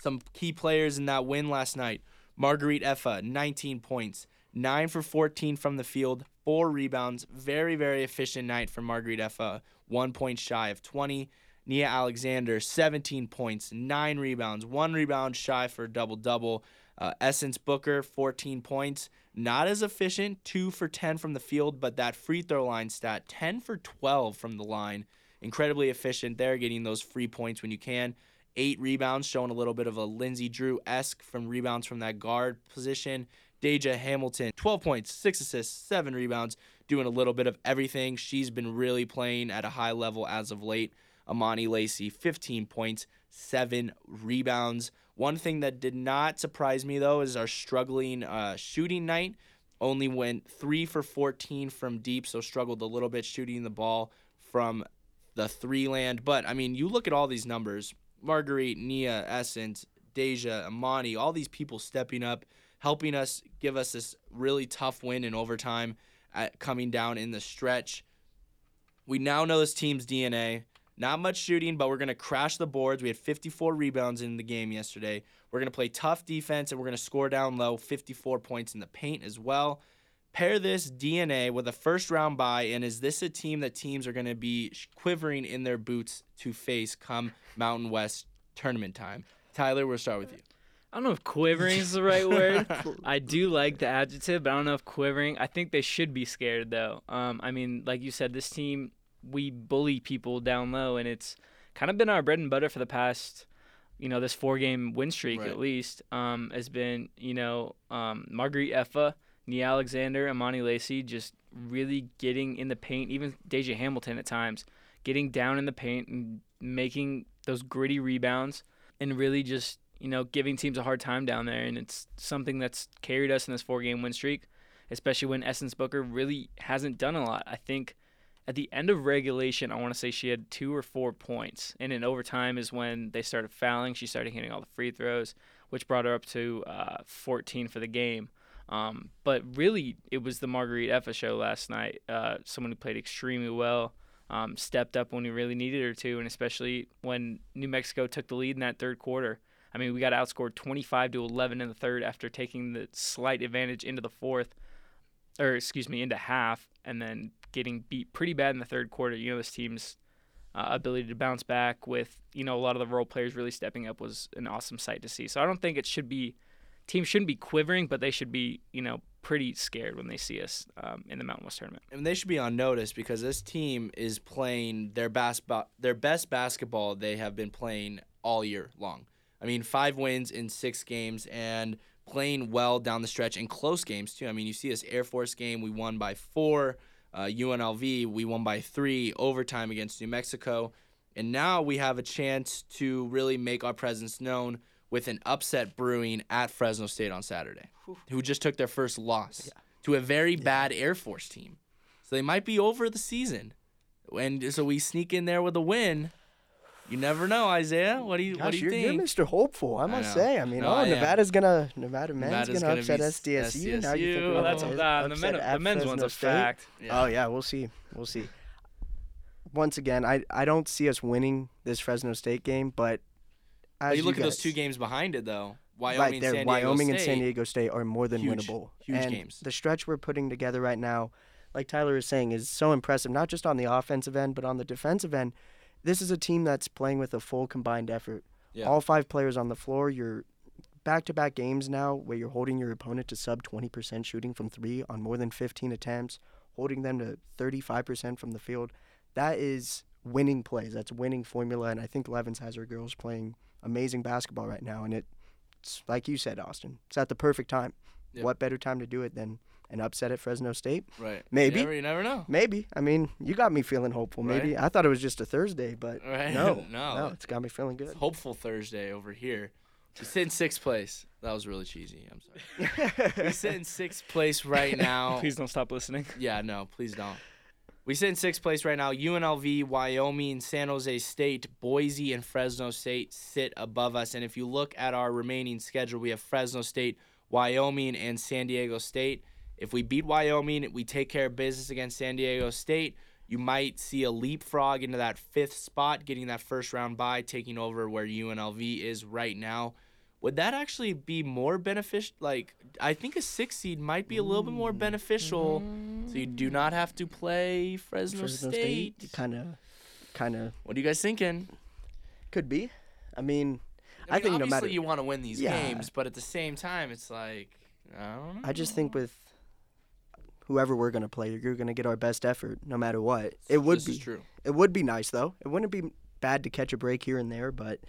Some key players in that win last night Marguerite Effa, 19 points, 9 for 14 from the field, 4 rebounds. Very, very efficient night for Marguerite Effa, 1 point shy of 20. Nia Alexander, 17 points, 9 rebounds, 1 rebound shy for a double double. Uh, Essence Booker, 14 points. Not as efficient, 2 for 10 from the field, but that free throw line stat, 10 for 12 from the line. Incredibly efficient there, getting those free points when you can. Eight rebounds, showing a little bit of a Lindsey Drew esque from rebounds from that guard position. Deja Hamilton, 12 points, 6 assists, 7 rebounds, doing a little bit of everything. She's been really playing at a high level as of late. Amani Lacey, 15 points, 7 rebounds. One thing that did not surprise me, though, is our struggling uh, shooting night. Only went 3 for 14 from deep, so struggled a little bit shooting the ball from the three land. But, I mean, you look at all these numbers Marguerite, Nia, Essence, Deja, Amani, all these people stepping up, helping us give us this really tough win in overtime at coming down in the stretch. We now know this team's DNA. Not much shooting, but we're going to crash the boards. We had 54 rebounds in the game yesterday. We're going to play tough defense and we're going to score down low, 54 points in the paint as well. Pair this DNA with a first round bye, and is this a team that teams are going to be quivering in their boots to face come Mountain West tournament time? Tyler, we'll start with you. I don't know if quivering is the right word. I do like the adjective, but I don't know if quivering. I think they should be scared though. Um, I mean, like you said, this team we bully people down low, and it's kind of been our bread and butter for the past, you know, this four game win streak Right. at least. Um, has been you know um, Marguerite Effa, Nia Alexander, Amani Lacey just really getting in the paint. Even Deja Hamilton at times getting down in the paint and making those gritty rebounds and really just you know giving teams a hard time down there and it's something that's carried us in this four game win streak especially when essence booker really hasn't done a lot i think at the end of regulation i want to say she had two or four points. And in overtime is when they started fouling. She started hitting all the free throws which brought her up to uh, 14 for the game. Um, but really it was the marguerite effa show last night. Uh, someone who played extremely well um, stepped up when we really needed her to, and especially when New Mexico took the lead in that third quarter. I mean, we got outscored 25 to 11 in the third after taking the slight advantage into the fourth, or excuse me, into half, and then getting beat pretty bad in the third quarter. You know, this team's uh, ability to bounce back with you know a lot of the role players really stepping up was an awesome sight to see. So I don't think it should be teams shouldn't be quivering, but they should be you know pretty scared when they see us um, in the Mountain West tournament. And they should be on notice because this team is playing their bas- their best basketball they have been playing all year long. I mean, five wins in six games and playing well down the stretch in close games too. I mean, you see this Air Force game, we won by four. Uh, UNLV, we won by three overtime against New Mexico. And now we have a chance to really make our presence known with an upset brewing at Fresno State on Saturday, who just took their first loss yeah. to a very yeah. bad Air Force team. So they might be over the season. And so we sneak in there with a win. You never know, Isaiah. What do you Gosh, what do you you're, think? You're Mr. Hopeful, I must I say. I mean, no, oh, I Nevada's gonna Nevada men's Nevada's gonna, gonna upset SDSU. SDSU. Now you think well, that's a, uh, the, men, the men's one's a fact. Yeah. Oh yeah, we'll see. We'll see. Once again, I I don't see us winning this Fresno State game, but as you, you look guys, at those two games behind it, though. Wyoming, right and San Wyoming Diego and San Diego State are more than huge, winnable. Huge and games. The stretch we're putting together right now, like Tyler is saying, is so impressive. Not just on the offensive end, but on the defensive end. This is a team that's playing with a full combined effort. Yeah. All five players on the floor. You're back-to-back games now where you're holding your opponent to sub 20% shooting from three on more than 15 attempts, holding them to 35% from the field. That is winning plays. That's winning formula, and I think Levens has her girls playing amazing basketball right now, and it's like you said, Austin. It's at the perfect time. Yep. What better time to do it than an upset at Fresno State? Right. Maybe. You never, you never know. Maybe. I mean, you got me feeling hopeful. Maybe Right. I thought it was just a Thursday, but Right. no, No. no, it's got me feeling good. It's hopeful Thursday over here. We sit in sixth place. That was really cheesy. I'm sorry. we sit in sixth place right now. Please don't stop listening. Yeah, no, please don't. We sit in sixth place right now. UNLV, Wyoming, San Jose State, Boise, and Fresno State sit above us. And if you look at our remaining schedule, we have Fresno State, Wyoming, and San Diego State. If we beat Wyoming, we take care of business against San Diego State. You might see a leapfrog into that fifth spot, getting that first round bye, taking over where UNLV is right now. Would that actually be more beneficial? Like, I think a six seed might be a little bit more mm. beneficial, mm. so you do not have to play Fresno, Fresno State. Kind of, kind of What are you guys thinking? could be. I mean, I mean, think no obviously matter- you want to win these Yeah. games, but at the same time, it's like I don't know. I just think with whoever we're gonna play, you're gonna get our best effort no matter what. It would this be. is true. It would be nice though. It wouldn't be bad to catch a break here and there, but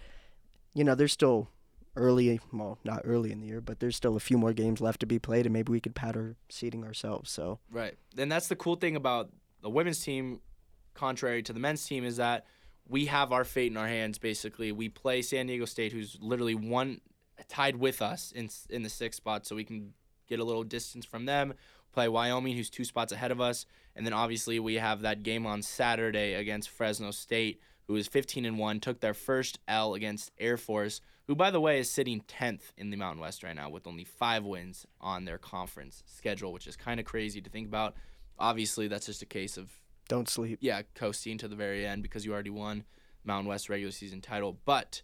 you know, there's still early, well, not early in the year, but there's still a few more games left to be played, and maybe we could pad our seating ourselves. So Right. And that's the cool thing about the women's team, contrary to the men's team, is that we have our fate in our hands. Basically, we play San Diego State, who's literally one tied with us in in the sixth spot, so we can get a little distance from them. Play Wyoming, who's two spots ahead of us, and then obviously we have that game on Saturday against Fresno State, who is 15 and one, took their first L against Air Force, who by the way is sitting 10th in the Mountain West right now with only five wins on their conference schedule, which is kind of crazy to think about. Obviously, that's just a case of don't sleep. yeah, coasting to the very end because you already won Mountain West regular season title. But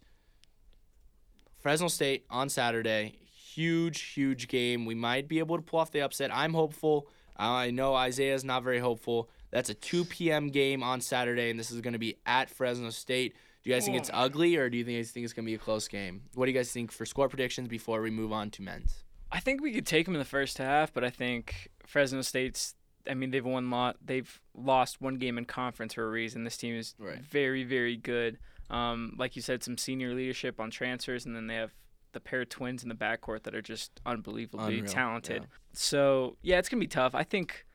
Fresno State on Saturday, huge, huge game. We might be able to pull off the upset. I'm hopeful. I know Isaiah's not very hopeful. That's a 2 p.m. game on Saturday, and this is going to be at Fresno State. Do you guys think it's ugly, or do you guys think it's going to be a close game? What do you guys think for score predictions before we move on to men's? I think we could take them in the first half, but I think Fresno State's. I mean, they've won lot. They've lost one game in conference for a reason. This team is Right. very, very good. Um, like you said, some senior leadership on transfers, and then they have the pair of twins in the backcourt that are just unbelievably Unreal, talented. yeah. So yeah, it's gonna be tough. I think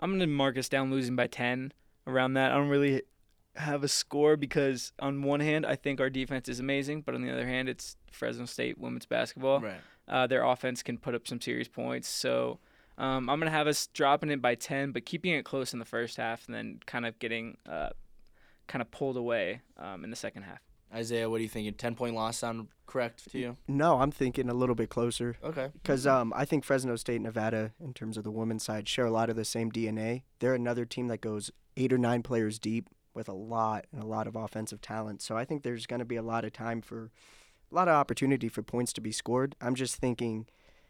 I'm gonna mark us down losing by ten around that. I don't really have a score because on one hand I think our defense is amazing, but on the other hand it's Fresno State women's basketball Right. uh, their offense can put up some serious points. So um, I'm gonna have us dropping it by 10, but keeping it close in the first half, and then kind of getting uh, kind of pulled away um, in the second half. Isaiah, what do you think? A 10 point loss sound correct to you? No, I'm thinking a little bit closer Okay. because um, I think Fresno State, Nevada, in terms of the women's side, share a lot of the same DNA. They're another team that goes eight or nine players deep, with a lot and a lot of offensive talent. So I think there's going to be a lot of time for a lot of opportunity for points to be scored. I'm just thinking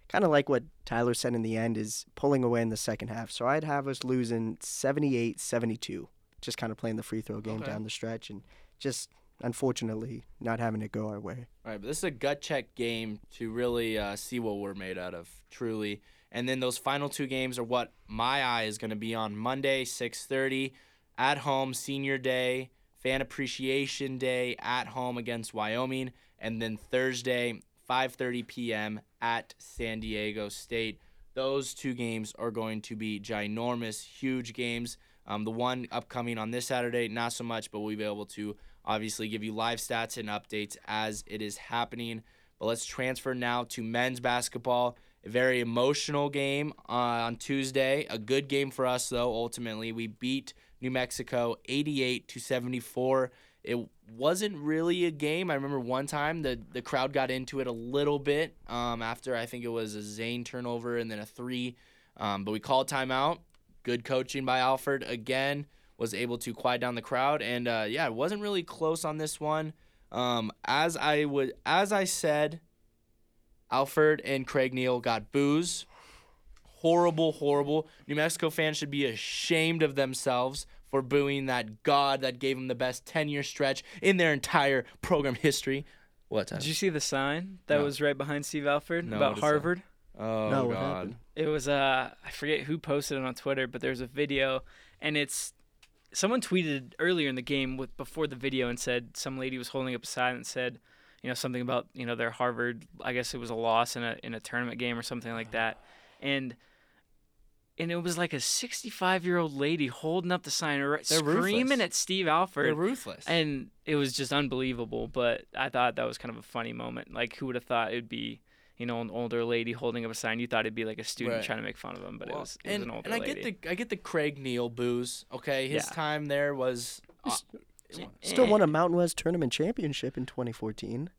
kind of like what Tyler said in the end is pulling away in the second half. So I'd have us losing 78-72, just kind of playing the free throw game Okay. down the stretch and just unfortunately not having it go our way. All right, but this is a gut check game to really uh, see what we're made out of, truly. And then those final two games are what my eye is going to be on Monday, 6:30, at home, Senior Day, Fan Appreciation Day, at home against Wyoming, and then Thursday, 5:30 p.m. at San Diego State. Those two games are going to be ginormous, huge games. Um, the one upcoming on this Saturday, not so much, but we'll be able to obviously give you live stats and updates as it is happening. But let's transfer now to men's basketball. A very emotional game uh, on Tuesday. A good game for us, though. Ultimately, we beat New Mexico 88 to 74. It wasn't really a game. I remember one time the the crowd got into it a little bit um, after I think it was a Zane turnover and then a three, um, but we called timeout. Good coaching by Alford again was able to quiet down the crowd and uh, yeah, it wasn't really close on this one. Um, as I would as I said, Alford and Craig Neal got booze. Horrible, horrible. New Mexico fans should be ashamed of themselves for booing that god that gave them the best 10 year stretch in their entire program history. What? Time? Did you see the sign that No. was right behind Steve Alford No, about? Harvard? Oh, no, God. It was uh I forget who posted it on Twitter, but there's a video and it's someone tweeted earlier in the game with before the video and said some lady was holding up a sign and said, you know, something about, you know, their Harvard I guess it was a loss in a in a tournament game or something like that. And and it was like a 65 year old lady holding up the sign, They're screaming ruthless. at Steve They're Alford, ruthless. and it was just unbelievable. But I thought that was kind of a funny moment. Like, who would have thought it'd be, you know, an older lady holding up a sign? You thought it'd be like a student Right. trying to make fun of him, but it was, it was and, an older lady. and I lady. get the I get the Craig Neal booze. Okay, his Yeah. time there was uh, Still Eh. won a Mountain West tournament championship in 2014.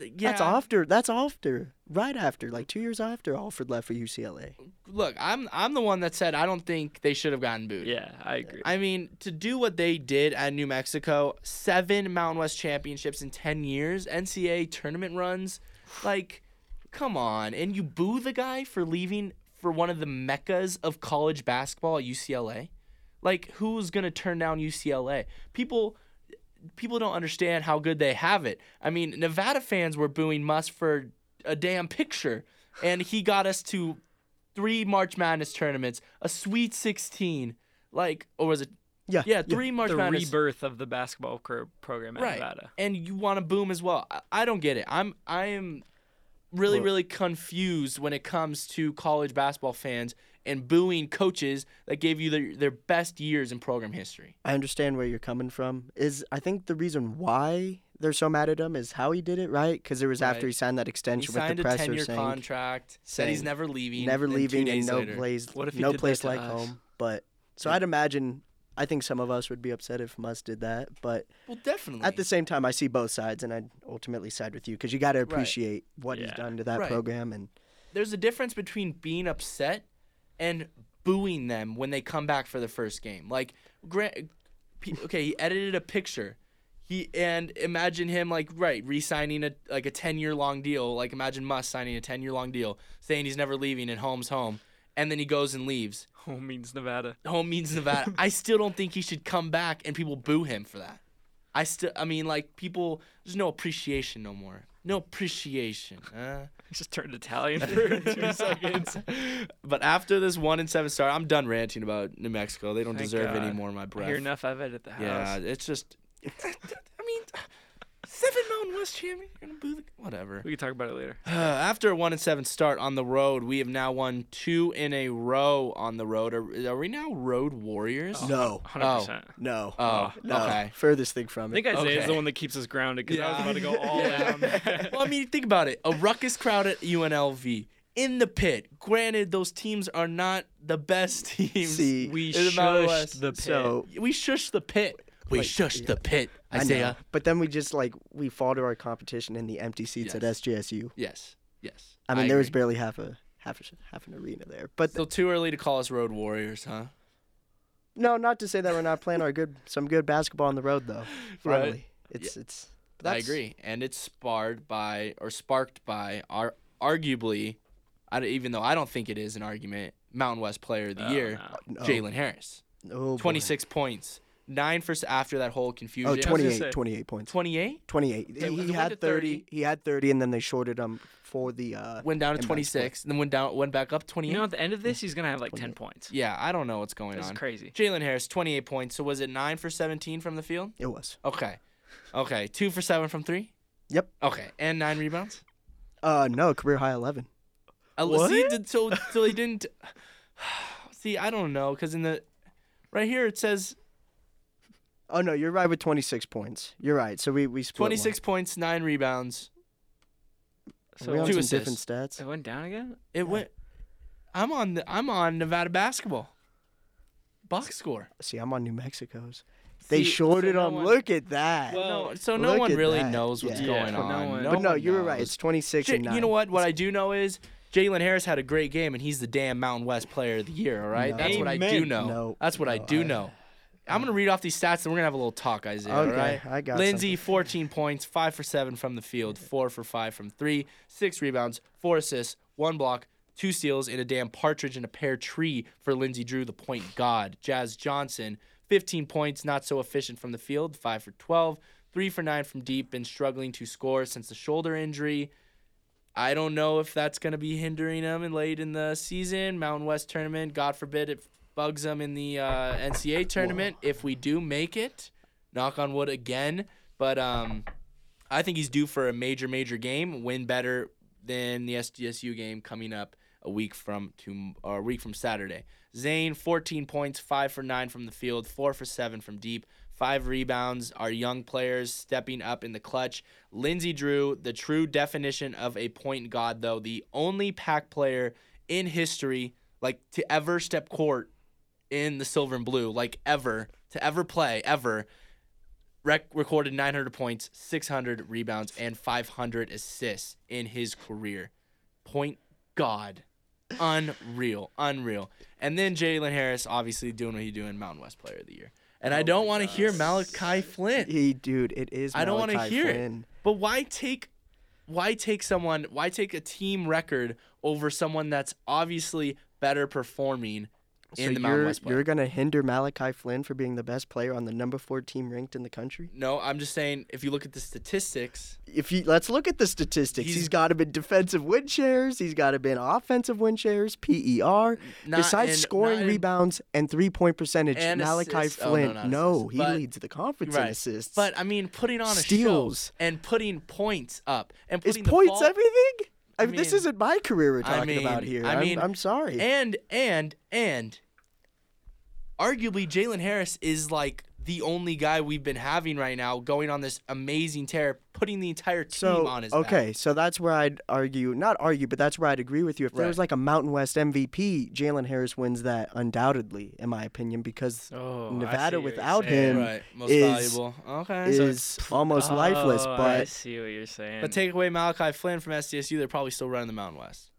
yeah. That's after. That's after. Right after, like two years after Alford left for UCLA. Look, I'm I'm the one that said I don't think they should have gotten booed. Yeah, I agree. I mean, to do what they did at New Mexico, seven Mountain West championships in 10 years, NCAA tournament runs, like, come on. And you boo the guy for leaving for one of the meccas of college basketball at UCLA? Like, who's going to turn down UCLA? People. People don't understand how good they have it. I mean, Nevada fans were booing Muss for a damn picture, and he got us to three March Madness tournaments, a Sweet 16, like, or was it Yeah. yeah, three March the Madness. rebirth of the basketball program at right. Nevada. And you want to boom as well. I, I don't get it. I'm I am really really confused when it comes to college basketball fans and booing coaches that gave you their, their best years in program history. I understand where you're coming from. Is I think the reason why they're so mad at him is how he did it, right? Because it was after he signed that He extension with signed the a presser 10 year contract, said he's never leaving. never leaving and no later- place, What if he no place like us? home. But so I'd imagine. I think some of us would be upset if Muss did that, but Well, definitely. at the same time, I see both sides, and I'd ultimately side with you because you got to appreciate what he's done to that Right. program. And There's a difference between being upset and booing them when they come back for the first game. Like, Grant, okay, he edited a picture. He and imagine him like right re-signing a like a ten year long deal. Like imagine Muss signing a ten year long deal, saying he's never leaving and home's home, and then he goes and leaves. Home means Nevada. Home means Nevada. I still don't think he should come back and people boo him for that. I still, I mean, like people, there's no appreciation no more. No appreciation. Huh? Just turned Italian for two seconds. But after this one and seven start, I'm done ranting about New Mexico. They don't Thank deserve any God. more of my I breath. hear enough of it at the house. yeah, it's just. I mean, seven Mountain West champion. You're gonna boo the whatever. We can talk about it later. After a one and seven start on the road, we have now won two in a row on the road. Are, are we now road warriors? no, 100%. no, Oh, no, okay. furthest thing from I think it. Isaiah's Okay. the one that keeps us grounded because I was Yeah. about to go all Yeah. out on that. well, I mean, think about it. A ruckus crowd at UNLV in the pit. Granted, those teams are not the best teams. See, we in the Mountain shushed West. the pit. So we shush the pit. We Like, shush yeah. the pit. I know. Isaiah. But then we just like we fall to our competition in the empty seats at Yes. SGSU. Yes. Yes. I mean, there was barely half a half a, half an arena there. But still too early to call us road warriors, huh? No, not to say that we're not playing our good some good basketball on the road though. Right. Finally, it's it's. but I agree, and it's sparred by or sparked by our arguably, I don't, even though I don't think it is an argument, Mountain West Player of the Oh, Year, no. Oh, no. Jalen Harris, Oh, boy. 26 points, nine for after that whole Oh, confusion. I was 28, 28 points. 28 28. Okay, he he had 30. 30. He had 30, and then they shorted him for the. Uh, went down to 26, and then went down, went back up 28. You know, at the end of this, he's gonna have like ten points. yeah, I don't know what's going That's on. crazy. Jalen Harris, 28 points. So was it nine for 17 from the field? it was. Okay, okay, two for seven from three. Yep. Okay, and nine rebounds. Uh, no, career high 11. Uh, What? See, did, so so he didn't. See, I don't know, cause in the right here it says Oh no, you're right with 26 points. You're right. So we we split. one. 26 points, nine rebounds. So we on Two some different stats. it went down again. It went. I'm on the. I'm on Nevada basketball. Box score. See, I'm on New Mexico's. They See, shorted so no him. one- Look at that. Well, no, so no one really that. knows what's Yeah. going Yeah, on. no one- but no, one you were right. It's 26 J- and nine. you know what? What I do know is Jalen Harris had a great game, and he's the damn Mountain West Player of the Year. All right, No. that's what I do know. No, that's what I no, do I- know. I'm gonna read off these stats, and we're gonna have a little talk, Isaiah. Okay, all right? I got Lindsey, 14 points, five for seven from the field, four for five from three, six rebounds, four assists, one block, two steals, and a damn partridge in a pear tree for Lindsey Drew, the point god. Jazz Johnson, 15 points, not so efficient from the field, five for 12, three for nine from deep, been struggling to score since the shoulder injury. I don't know if that's going to be hindering him in late in the season. Mountain West tournament, God forbid it bugs them in the uh, NCAA tournament. If we do make it, knock on wood again. But um, I think he's due for a major, major game. Win better than the SDSU game coming up a week from to or a week from Saturday. Zane, 14 points, five for nine from the field, four for seven from deep, five rebounds. Our young players stepping up in the clutch. Lindsey Drew, the true definition of a point god, though the only pack player in history like to ever step court in the silver and blue, like ever to ever play ever. Rec- recorded 900 points, 600 rebounds, and 500 assists in his career. Point God. Unreal. Unreal. And then Jalen Harris, obviously doing what he doing, Mountain West Player of the Year. And I oh don't want to hear Malachi Flynn. He, dude, it is. I don't want to hear Flynn. it. But why take why take someone why take a team record over someone that's obviously better performing in so the you're, West you're gonna hinder Malachi Flynn for being the best player on the number four team ranked in the country? No, I'm just saying if you look at the statistics, If you let's look at the statistics, He's- he's got him in defensive win shares. He's got him in offensive win shares, PER. Besides in- scoring in- rebounds and three point percentage, And Malachi assists. Oh, no, Flynn, no, assists. he But- leads the conference in assists. But I mean, putting on a Steals. and putting points up and putting points ball, everything? I mean, this isn't my career we're I talking about here. I I'm- mean, I'm, sorry. And and and arguably Jalen Harris is like the only guy we've been having right now going on this amazing tear, putting the entire team so on his okay, back. so that's where I'd argue, not argue, but that's where I'd agree with you. If there was like a Mountain West MVP, Jalen Harris wins that undoubtedly, in my opinion, because Oh, Nevada see what you're without him Right, most is- valuable. Okay, so is almost lifeless. Oh, I see what you're saying. but take away Malachi Flynn from SDSU, they're probably still running the Mountain West.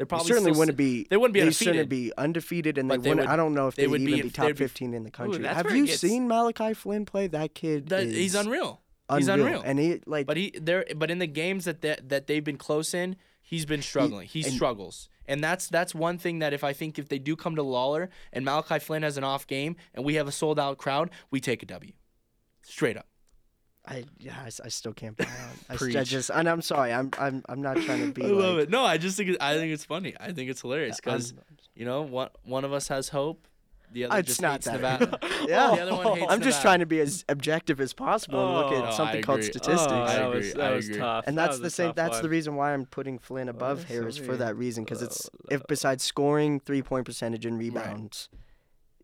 They're they certainly still wouldn't be. They wouldn't be They undefeated. shouldn't be undefeated, and they they wouldn't. would- I don't know if they they'd even be be, top 15 in the country. that's Have you gets- seen Malachi Flynn play? That kid That, is he's unreal. unreal. He's unreal. and he like But he there but in the games that that, that they've been close in, he's been struggling. He, and- struggles. And that's that's one thing that if I think if they do come to Lawlor and Malachi Flynn has an off game and we have a sold out crowd, we take a W. Straight up. I yeah, I, s- I still can't buy on. I, s- I Preach. just and I'm sorry. I'm I'm I'm not trying to be. I love like, it. No, I just think it, I think it's funny. I think it's hilarious because you know one one of us has hope, the other It's just not hates that. Nevada. Yeah, oh, The other one hates I'm just Nevada. trying to be as objective as possible and look Oh, at I something called statistics. Oh, I that agree, was, that I was tough. and that's was the same. tough That's the reason why I'm putting Flynn oh, above that's so Harris for that reason. Because it's oh, if besides scoring, three point percentage, and rebounds,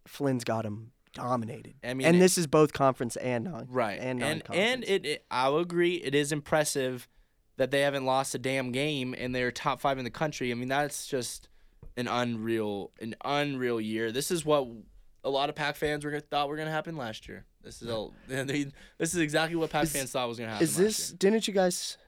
Flynn's got him dominated. I mean, and it- this is both conference and non. Right. And and non-conference. and it, it I'll agree it is impressive that they haven't lost a damn game and they're top 5 in the country. I mean that's just an unreal an unreal year. This is what a lot of Pack fans were thought were going to happen last year. This is a, this is exactly what Pack Is- fans thought was going to happen Is last this? year. Didn't you guys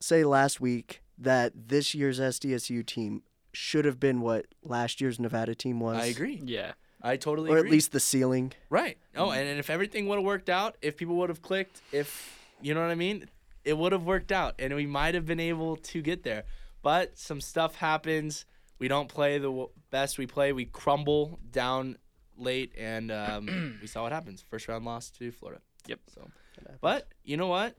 say last week that this year's SDSU team should have been what last year's Nevada team was? I agree. Yeah. I totally or agree. at least the ceiling. Right. Oh, and, and if everything would have worked out, if people would have clicked, if you know what I mean, it would have worked out, and we might have been able to get there. But some stuff happens. We don't play the w- best we play. We crumble down late, and um, we saw what happens. First round loss to Florida. Yep. So, but you know what?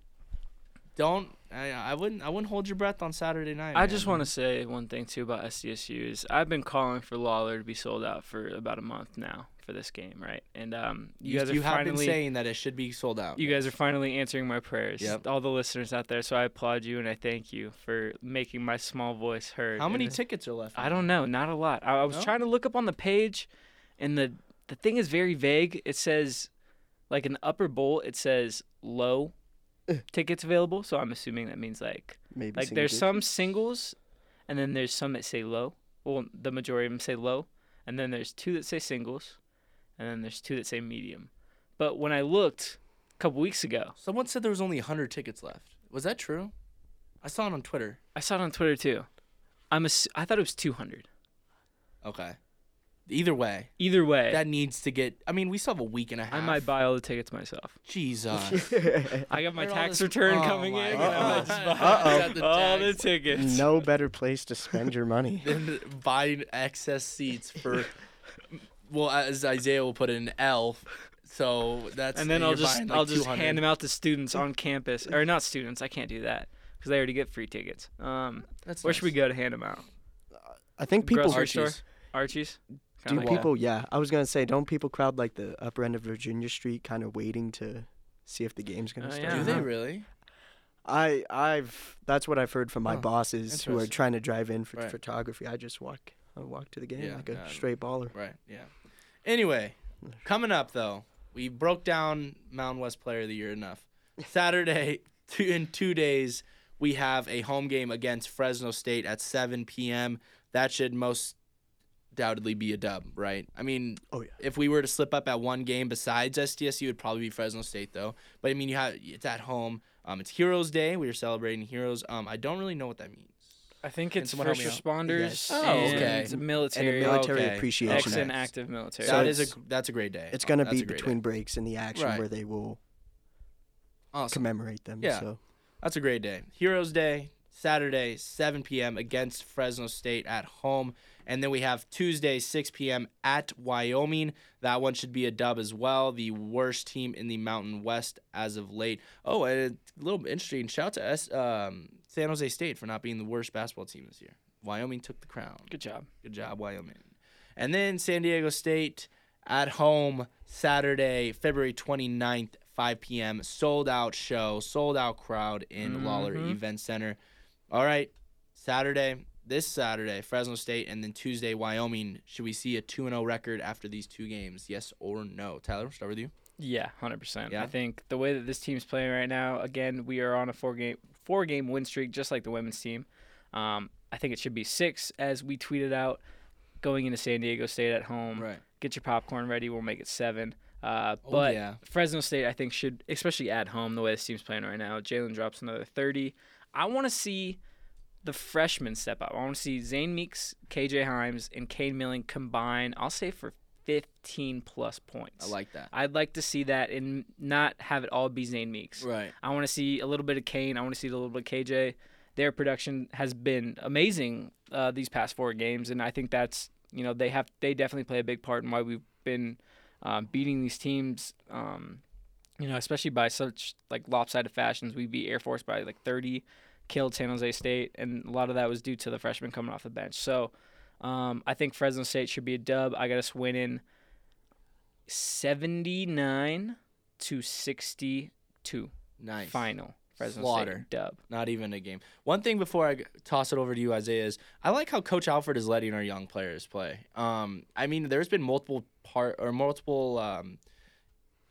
Don't I, I wouldn't I wouldn't hold your breath on Saturday night. I just want to say one thing too about SDSU is I've been calling for Lawlor to be sold out for about a month now for this game, right? And um, you, you, guys are you have been finally saying that it should be sold out. you guys are finally answering my prayers. Yep. All the listeners out there, so I applaud you and I thank you for making my small voice heard. How many tickets are left? I don't know, not a lot. I, I was No? trying to look up on the page, and the the thing is very vague. It says, like in the upper bowl, it says low tickets available. So I'm assuming that means like Maybe like there's digits. some singles, and then there's some that say low. Well, the majority of them say low, and then there's two that say singles, and then there's two that say medium. But when I looked a couple weeks ago, Someone said there was only 100 tickets left. Was that true? I saw it on Twitter. I saw it on Twitter too. I'm ass- I thought it was 200. Okay. Either way, Either way, that needs to get. I mean, we still have a week and a half. I might buy all the tickets myself. Jesus. I got my Where all tax this- return Oh coming in. God. and I might just buy Uh-oh. Got the all the tax. tickets. no better place to spend your money. Then buying excess seats for. Well, as Isaiah will put it, an L. So that's. And then I'll you're just buying, like, I'll just 200. hand them out to students on campus, or not students. I can't do that because they already get free tickets. Um, That's where should we nice. go to hand them out? I think people Grocery store? Archie's. Archie's. Do Kinda like that. people. Yeah, I was gonna say, don't people crowd like the upper end of Virginia Street, kind of waiting to see if the game's gonna Oh, start? yeah. Do they really? I I've that's what I've heard from my Huh. bosses who are trying to drive in for Right. photography. I just walk I walk to the game Yeah, like a yeah. straight baller. Right. Yeah. Anyway, coming up though, we broke down Mountain West Player of the Year enough. Saturday, two, in two days, we have a home game against Fresno State at 7 p.m. That should most doubtedly be a dub, right? I mean, Oh yeah. if we were to slip up at one game besides SDSU, it'd probably be Fresno State though. But I mean, you have it's at home. Um, it's Heroes Day. We are celebrating heroes. Um, I don't really know what that means. I think it's first responders Yes. Oh, okay. it's And military, a military okay. appreciation. ex Okay. and active military. So that is it's- a that's a great day. It's gonna That's be between day. breaks in the action Right. where they will Awesome. commemorate them. Yeah. So That's a great day. Heroes Day, Saturday, 7 p.m. against Fresno State at home. And then we have Tuesday, 6 p.m. at Wyoming. That one should be a dub as well. The worst team in the Mountain West as of late. Oh, and a little interesting. Shout out to S, um, San Jose State for not being the worst basketball team this year. Wyoming took the crown. Good job. Good job, Wyoming. And then San Diego State at home Saturday, February 29th, 5 p.m. Sold out show, sold out crowd in Lawlor Mhm. Event Center. All right, Saturday, this Saturday, Fresno State, and then Tuesday, Wyoming. Should we see a 2 0 record after these two games? Yes or no? Tyler, start with you. Yeah, hundred percent. Yeah? I think the way that this team's playing right now, again, we are on a four game four game win streak, just like the women's team. Um, I think it should be six, as we tweeted out, going into San Diego State at home. Right. Get your popcorn ready. We'll make it seven. Uh, Oh, but yeah. Fresno State, I think, should, especially at home, the way this team's playing right now. Jalen drops another 30. I want to see the freshmen step up. I want to see Zane Meeks, KJ Hymes, and Kane Milling combine, I'll say, for 15 plus points. I like that. I'd like to see that and not have it all be Zane Meeks. Right. I want to see a little bit of Kane. I want to see a little bit of KJ. Their production has been amazing uh, these past four games, and I think that's you know they have they definitely play a big part in why we've been um, beating these teams. Um, you know, especially by such like lopsided fashions. We beat Air Force by like 30, killed San Jose State, and a lot of that was due to the freshmen coming off the bench. So um, I think Fresno State should be a dub. I got us winning 79 to 62 Nice. final. Fresno Slaughter. State dub. Not even a game. One thing before I toss it over to you, Isaiah, is I like how Coach Alford is letting our young players play. Um, I mean, there's been multiple part or multiple um,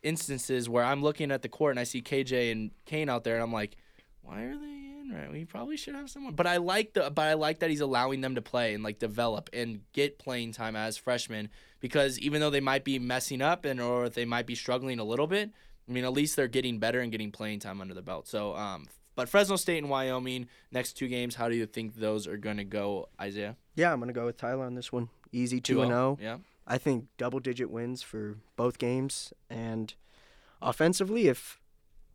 instances where I'm looking at the court and I see KJ and Kane out there, and I'm like, why are they in? Right, we probably should have someone. But I like the, but I like that he's allowing them to play and like develop and get playing time as freshmen because even though they might be messing up and or they might be struggling a little bit, I mean, at least they're getting better and getting playing time under the belt. So, um, but Fresno State and Wyoming next two games. How do you think those are going to go, Isaiah? yeah, I'm gonna go with Tyler on this one. Easy two and zero. Yeah. I think double digit wins for both games. And offensively, if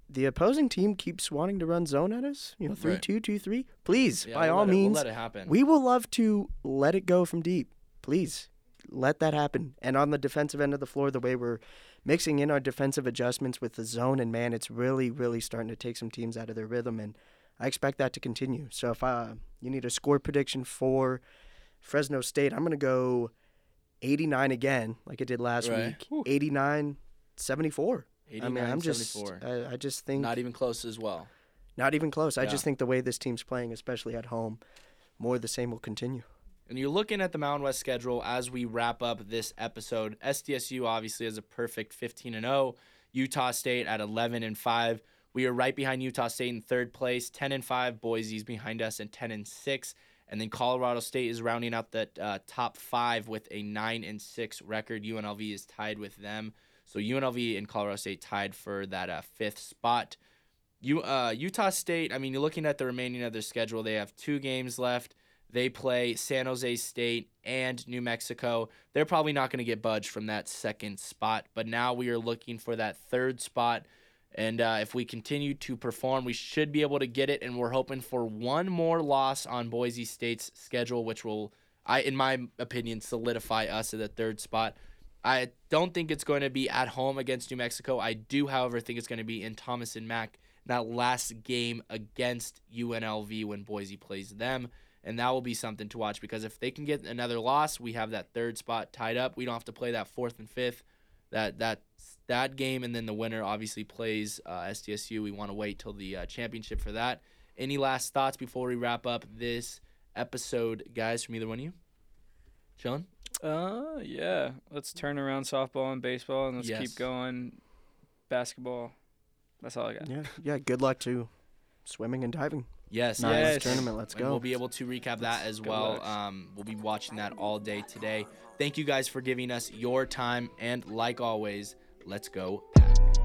the opposing team keeps wanting to run zone at us, you know, three Right. two two three, please, Yeah, by we'll all let it- means, we'll let it happen. we will love to let it go from deep. Please let that happen. And on the defensive end of the floor, the way we're mixing in our defensive adjustments with the zone and man, it's really, really starting to take some teams out of their rhythm. And I expect that to continue. So if uh, you need a score prediction for Fresno State, I'm going to go 89 again, like I did last Right. week. Whew. 89 74. I 89, mean, I'm just, 74. I, I just think Not even close as well. not even close. I just think the way this team's playing, especially at home, more of the same will continue. And you're looking at the Mountain West schedule as we wrap up this episode. SDSU obviously has a perfect 15 and 0. Utah State at 11 and 5. We are right behind Utah State in third place, 10 and 5. Boise's behind us at 10 and 6. And then Colorado State is rounding out the uh, top five with a 9 and 6 record. UNLV is tied with them. So UNLV and Colorado State tied for that uh, fifth spot. You, uh, Utah State, I mean, you're looking at the remaining of their schedule. They have two games left. They play San Jose State and New Mexico. They're probably not going to get budged from that second spot, but now we are looking for that third spot. And uh, if we continue to perform, we should be able to get it. And we're hoping for one more loss on Boise State's schedule, which will, I, in my opinion, solidify us at the third spot. I don't think it's going to be at home against New Mexico. I do, however, think it's going to be in Thomas and Mack that last game against UNLV when Boise plays them. And that will be something to watch because if they can get another loss, we have that third spot tied up. We don't have to play that fourth and fifth. That that that game and then the winner obviously plays uh, SDSU. We want to wait till the uh, championship for that. Any last thoughts before we wrap up this episode, guys? From either one of you, Chilling. Uh, yeah. Let's turn around softball and baseball, and let's Yes. keep going. Basketball. That's all I got. Yeah, yeah. Good luck to swimming and diving. Yes, Nice Yes. tournament. Let's and go. we'll be able to recap that as Good well. luck. Um, we'll be watching that all day today. Thank you guys for giving us your time, and like always, let's go pack.